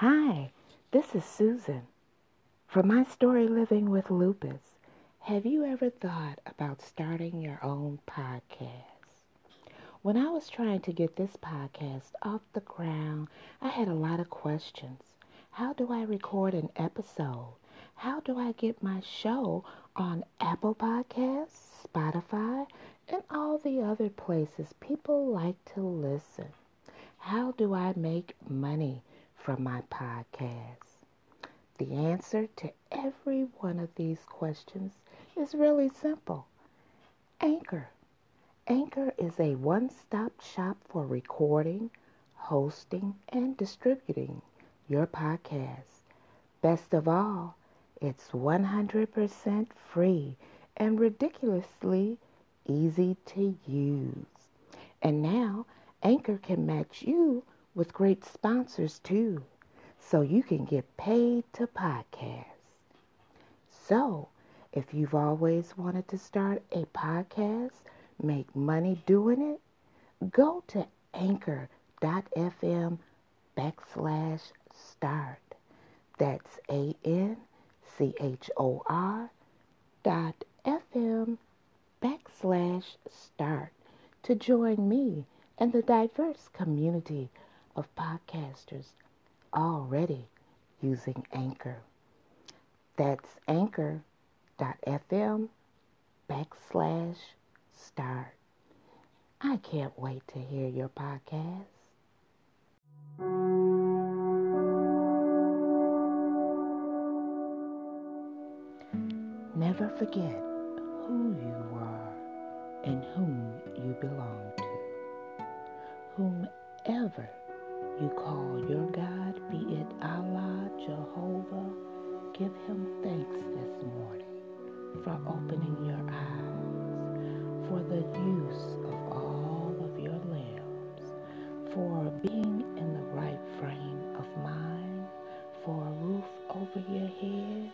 Hi, this is Susan. From my story Living with Lupus, have you ever thought about starting your own podcast? When I was trying to get this podcast off the ground, I had a lot of questions. How do I record an episode? How do I get my show on Apple Podcasts, Spotify, and all the other places people like to listen? How do I make money? From my podcast? The answer to every one of these questions is really simple Anchor. Anchor is a one stop shop for recording, hosting, and distributing your podcast. Best of all, it's 100% free and ridiculously easy to use. And now, Anchor can match you with great sponsors too, so you can get paid to podcast. So, if you've always wanted to start a podcast, make money doing it, go to anchor.fm backslash start. That's A N C H O R dot FM backslash start to join me and the diverse community of podcasters already using Anchor. That's anchor.fm backslash start. I can't wait to hear your podcast. Never forget who you are and whom you belong to. Whomever you call your God, be it Allah, Jehovah, give him thanks this morning for opening your eyes, for the use of all of your limbs, for being in the right frame of mind, for a roof over your head,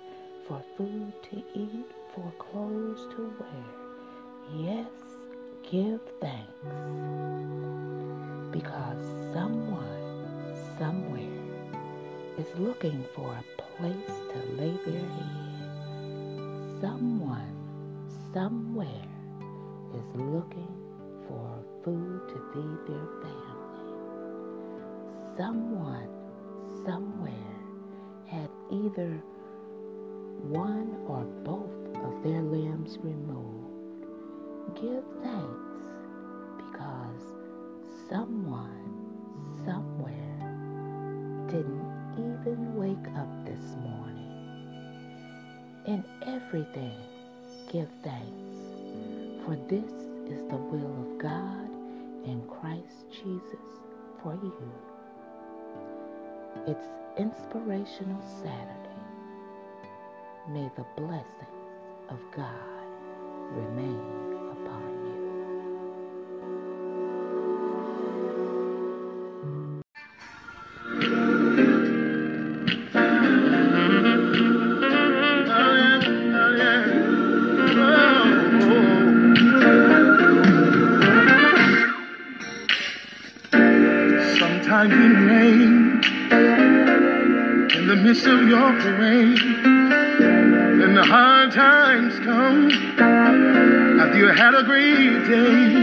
for food to eat, for clothes to wear. Yes, give thanks because someone somewhere is looking for a place to lay their head. Someone somewhere is looking for food to feed their family. Someone somewhere had either one or both of their limbs removed. Give thanks because someone somewhere even wake up this morning. In everything, give thanks, for this is the will of God in Christ Jesus for you. It's Inspirational Saturday. May the blessings of God remain parade. Then the hard times come after you had a great day.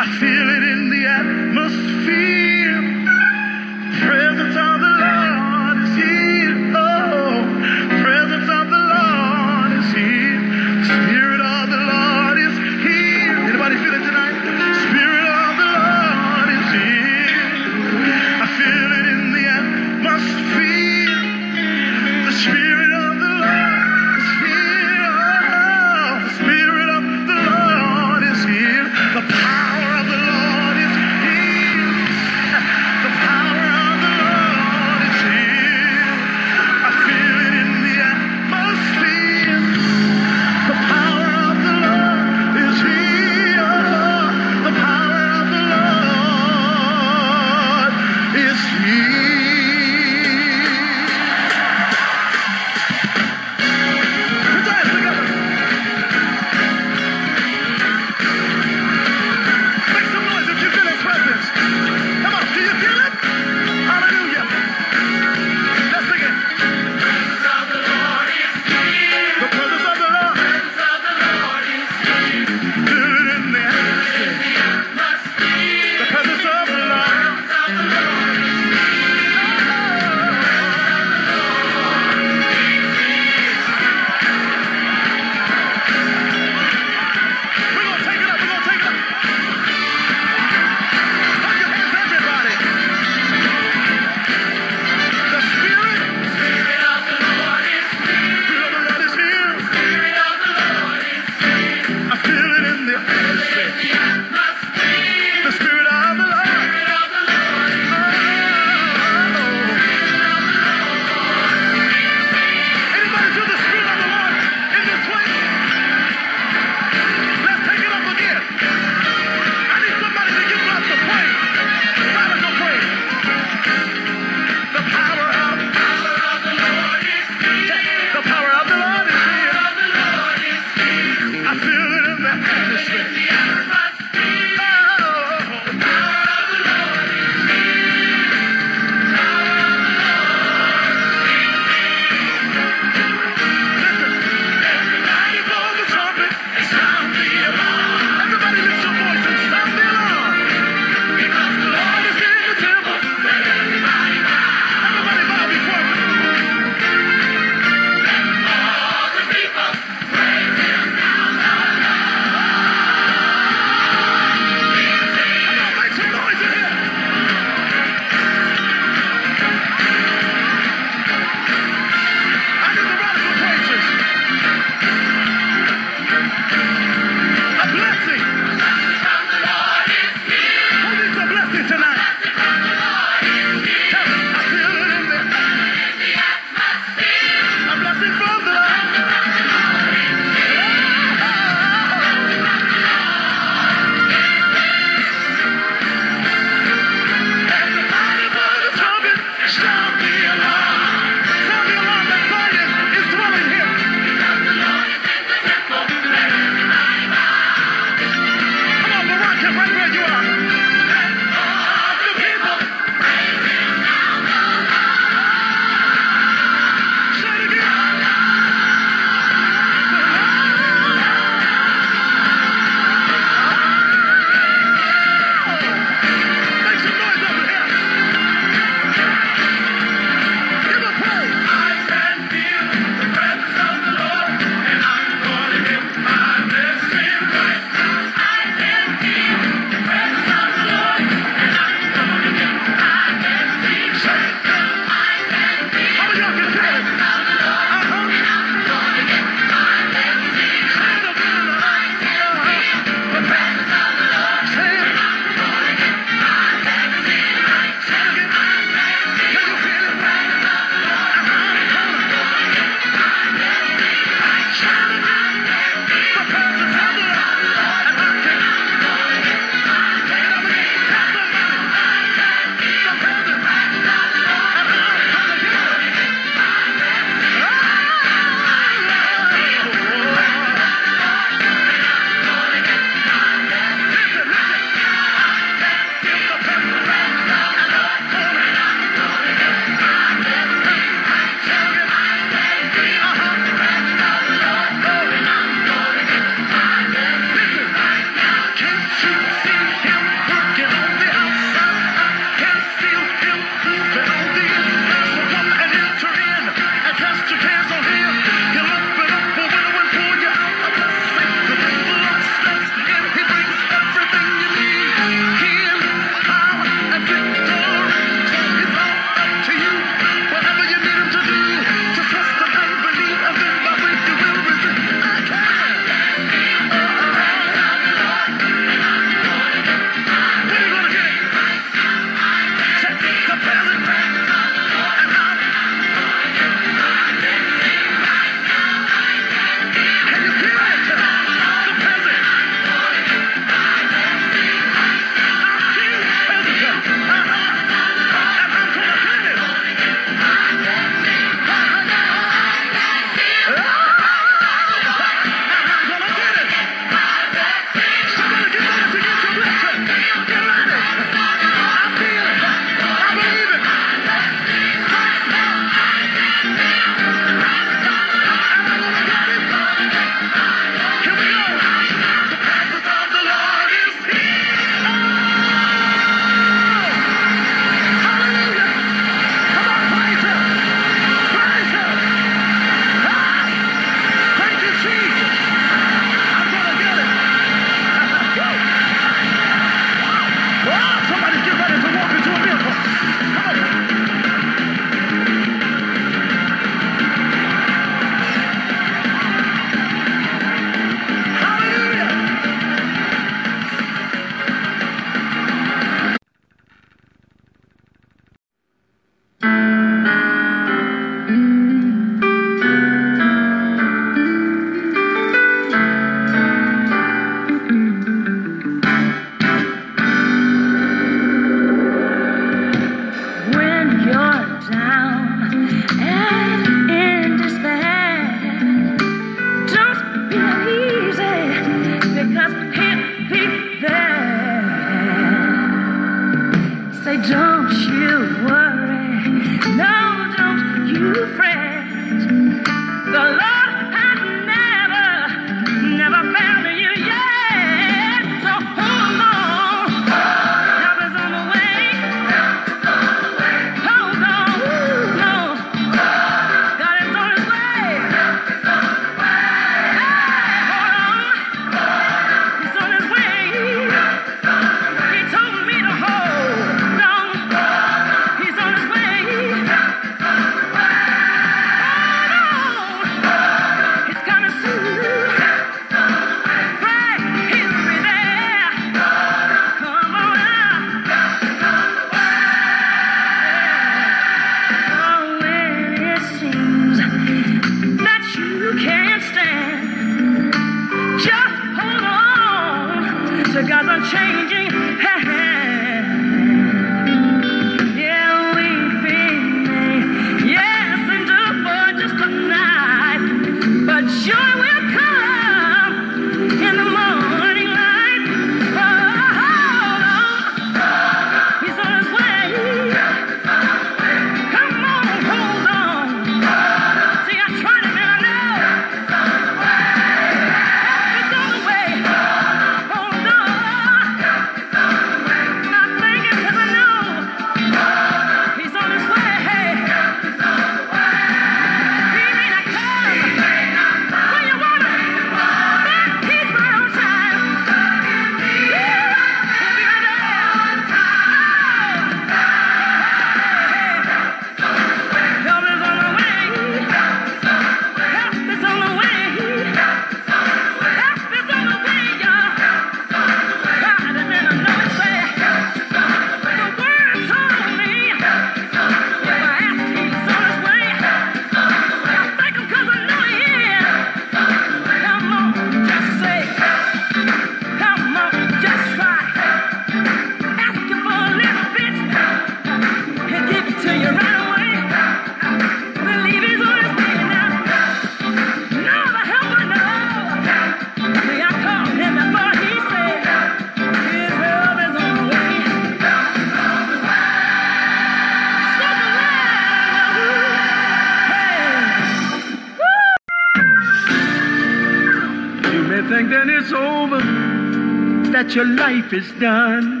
is done.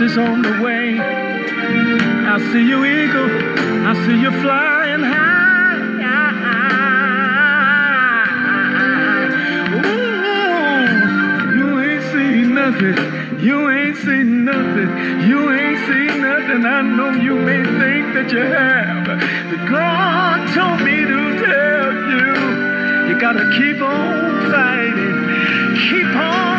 is on the way. I see you, eagle. I see you flying high. You ain't seen nothing. You ain't seen nothing. I know you may think that you have. But God told me to tell you, you gotta keep on fighting. Keep on.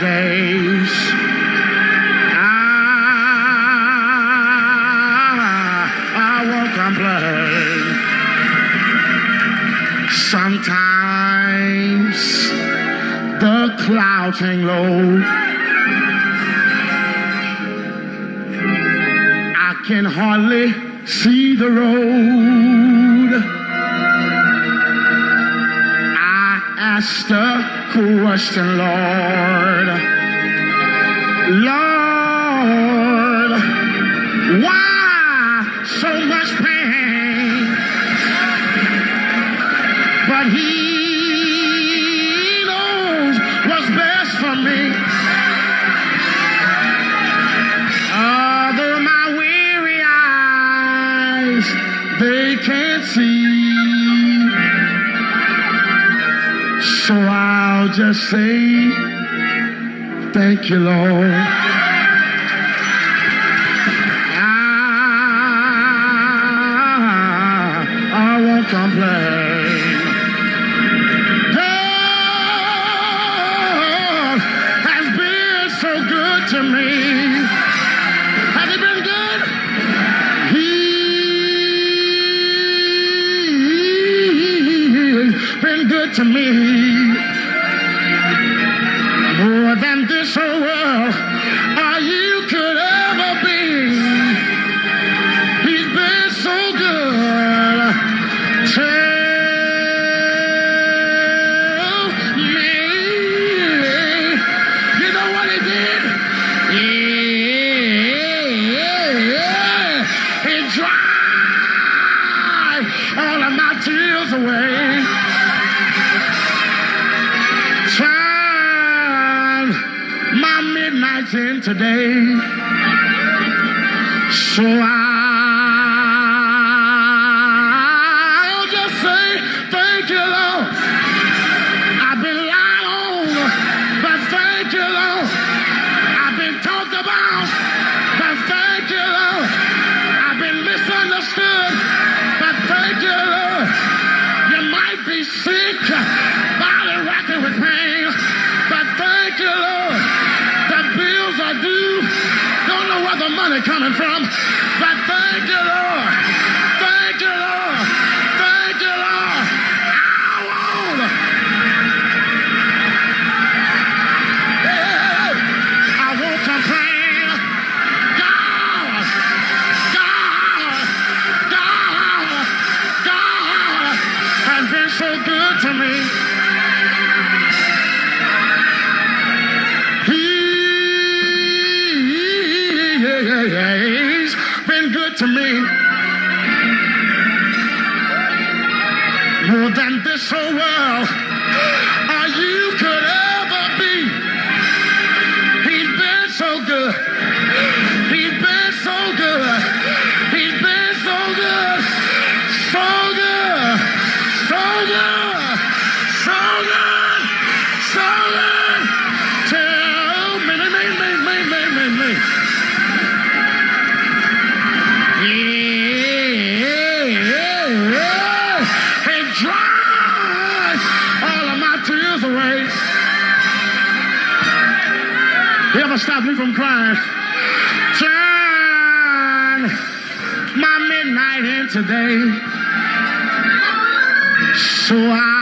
days. I, I won't complain. Sometimes the clouds hang low. I can hardly see the road. I asked a question, Lord. just say, Thank you, Lord. from Christ. Turn my midnight into day. So I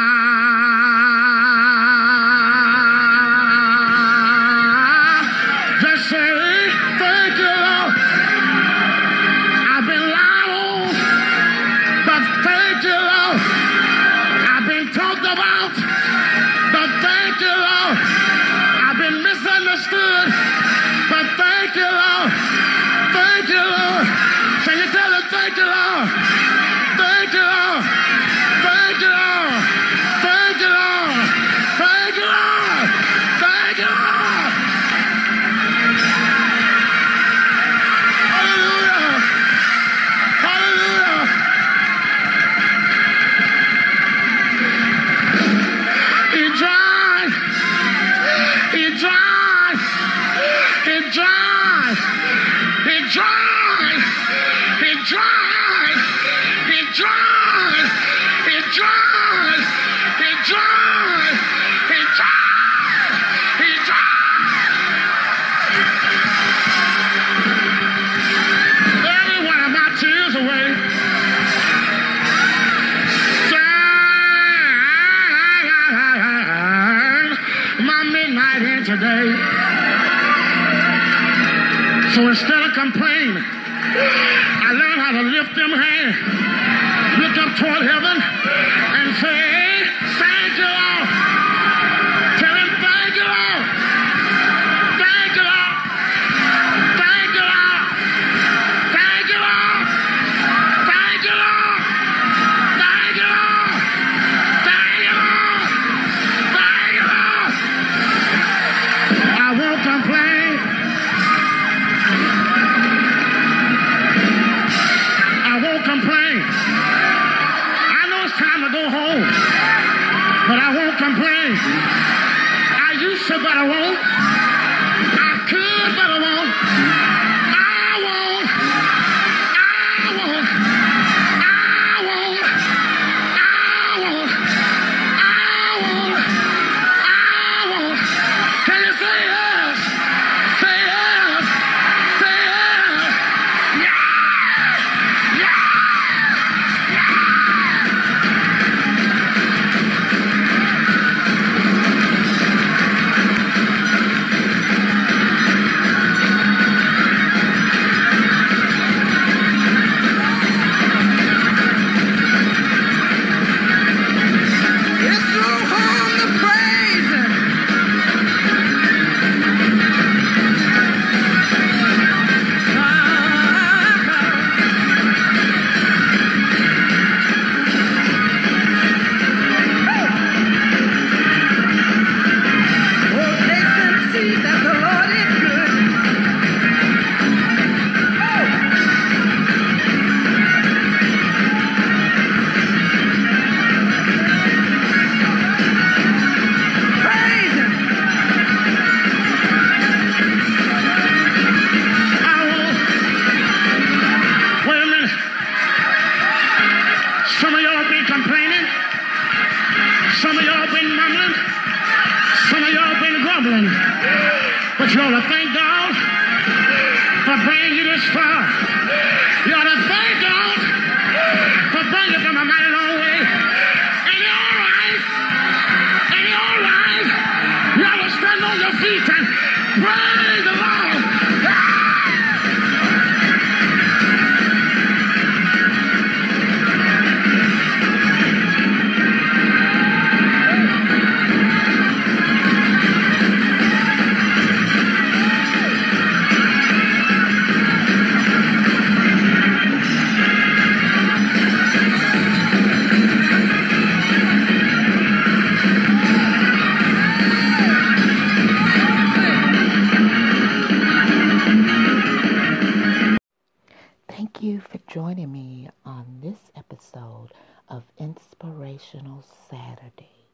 joining me on this episode of Inspirational Saturday.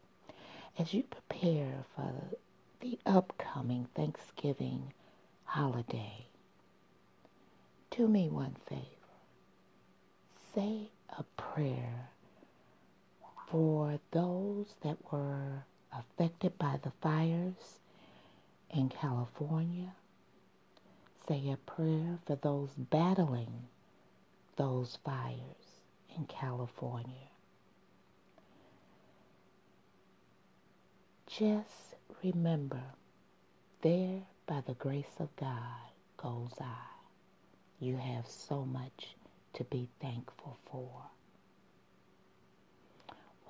As you prepare for the upcoming Thanksgiving holiday, do me one favor. Say a prayer for those that were affected by the fires in California. Say a prayer for those battling those fires in California. Just remember, there by the grace of God goes I. You have so much to be thankful for.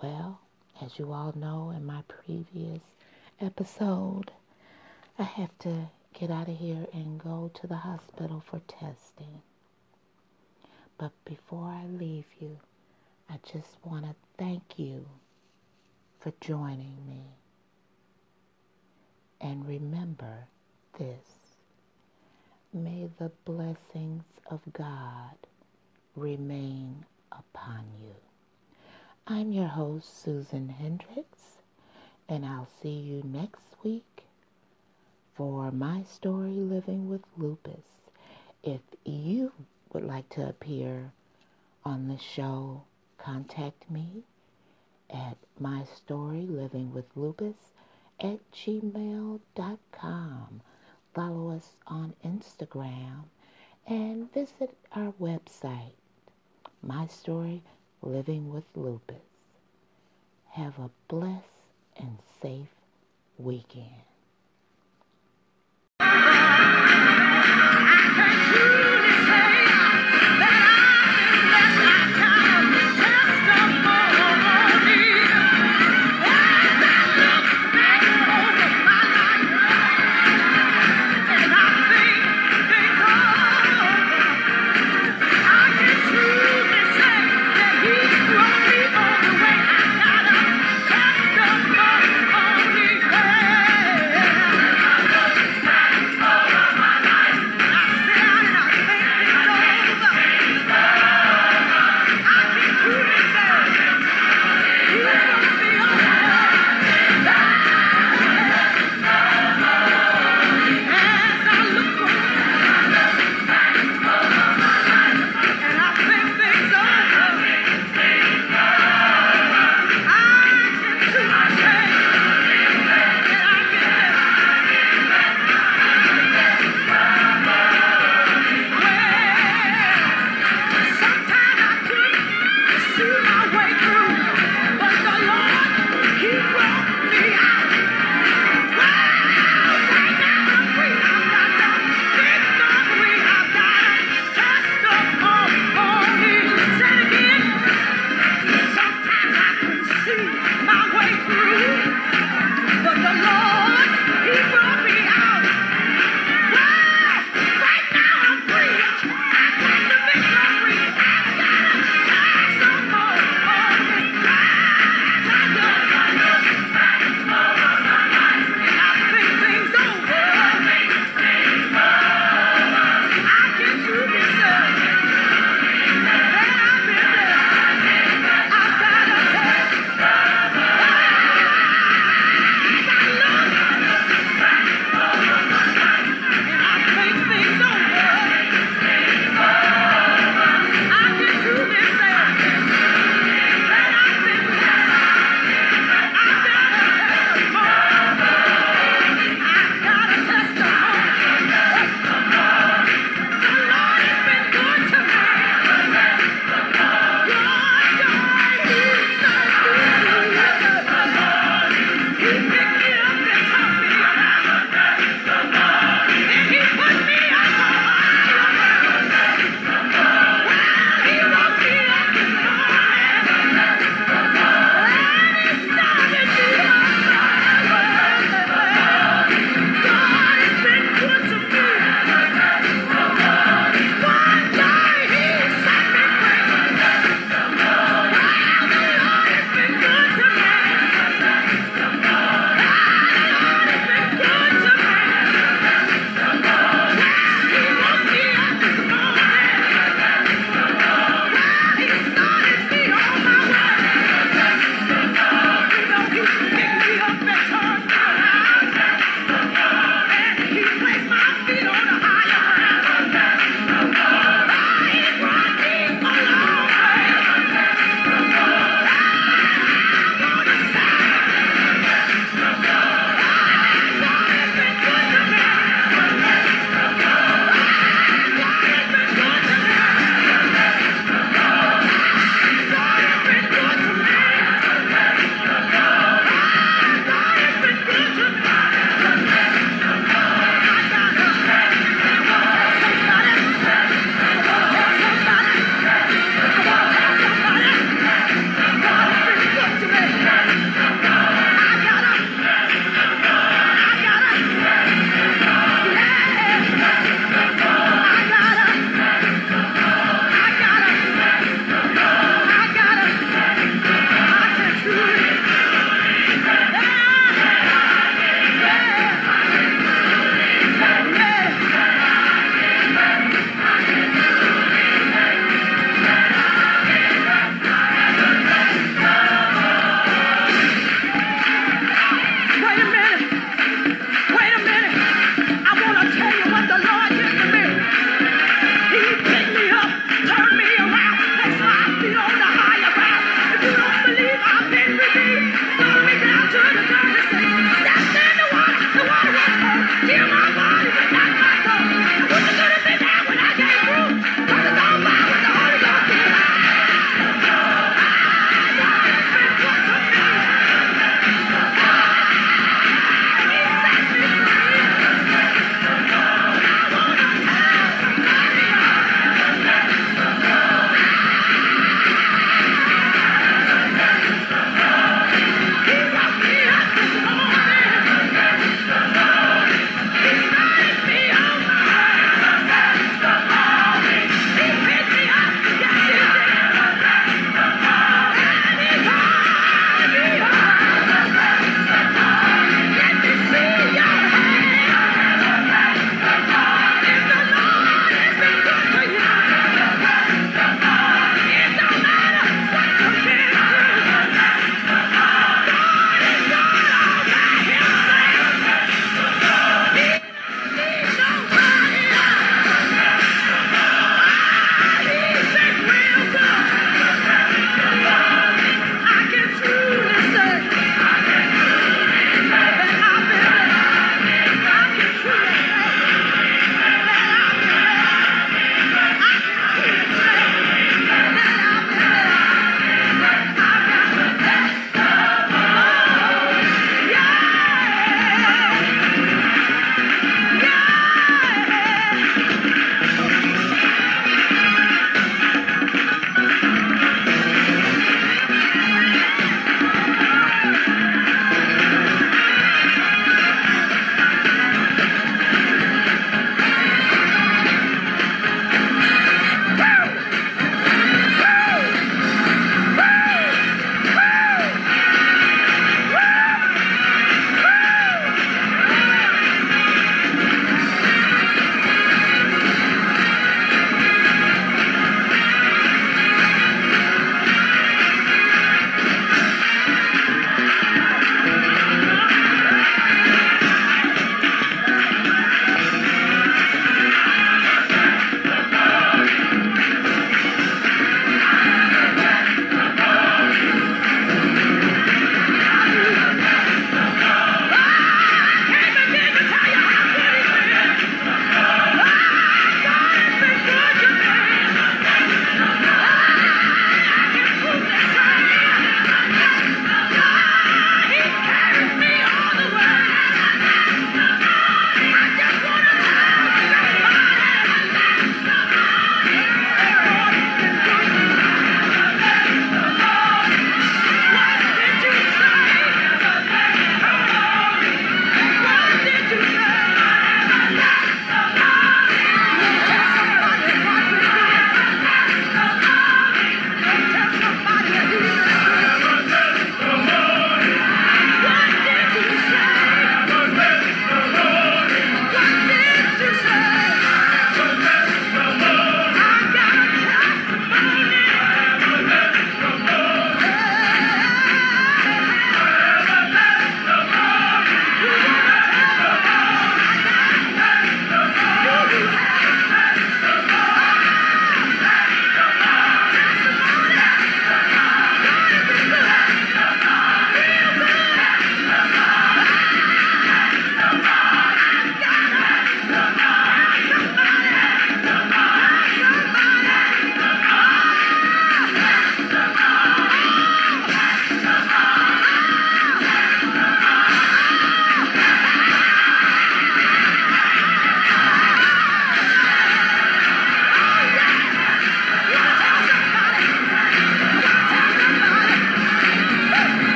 Well, as you all know in my previous episode, I have to get out of here and go to the hospital for testing. But before I leave you, I just want to thank you for joining me. And remember this. May the blessings of God remain upon you. I'm your host, Susan Hendrix, and I'll see you next week for my story, Living with Lupus. If you would like to appear on the show, contact me at my story living with lupus at gmail.com. Follow us on Instagram and visit our website, My Story Living with Lupus. Have a blessed and safe weekend. I, 这样吗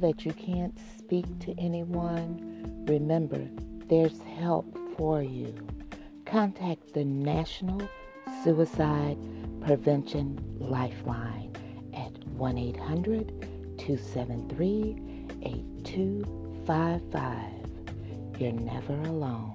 that you can't speak to anyone, remember there's help for you. Contact the National Suicide Prevention Lifeline at 1 800 273 8255. You're never alone.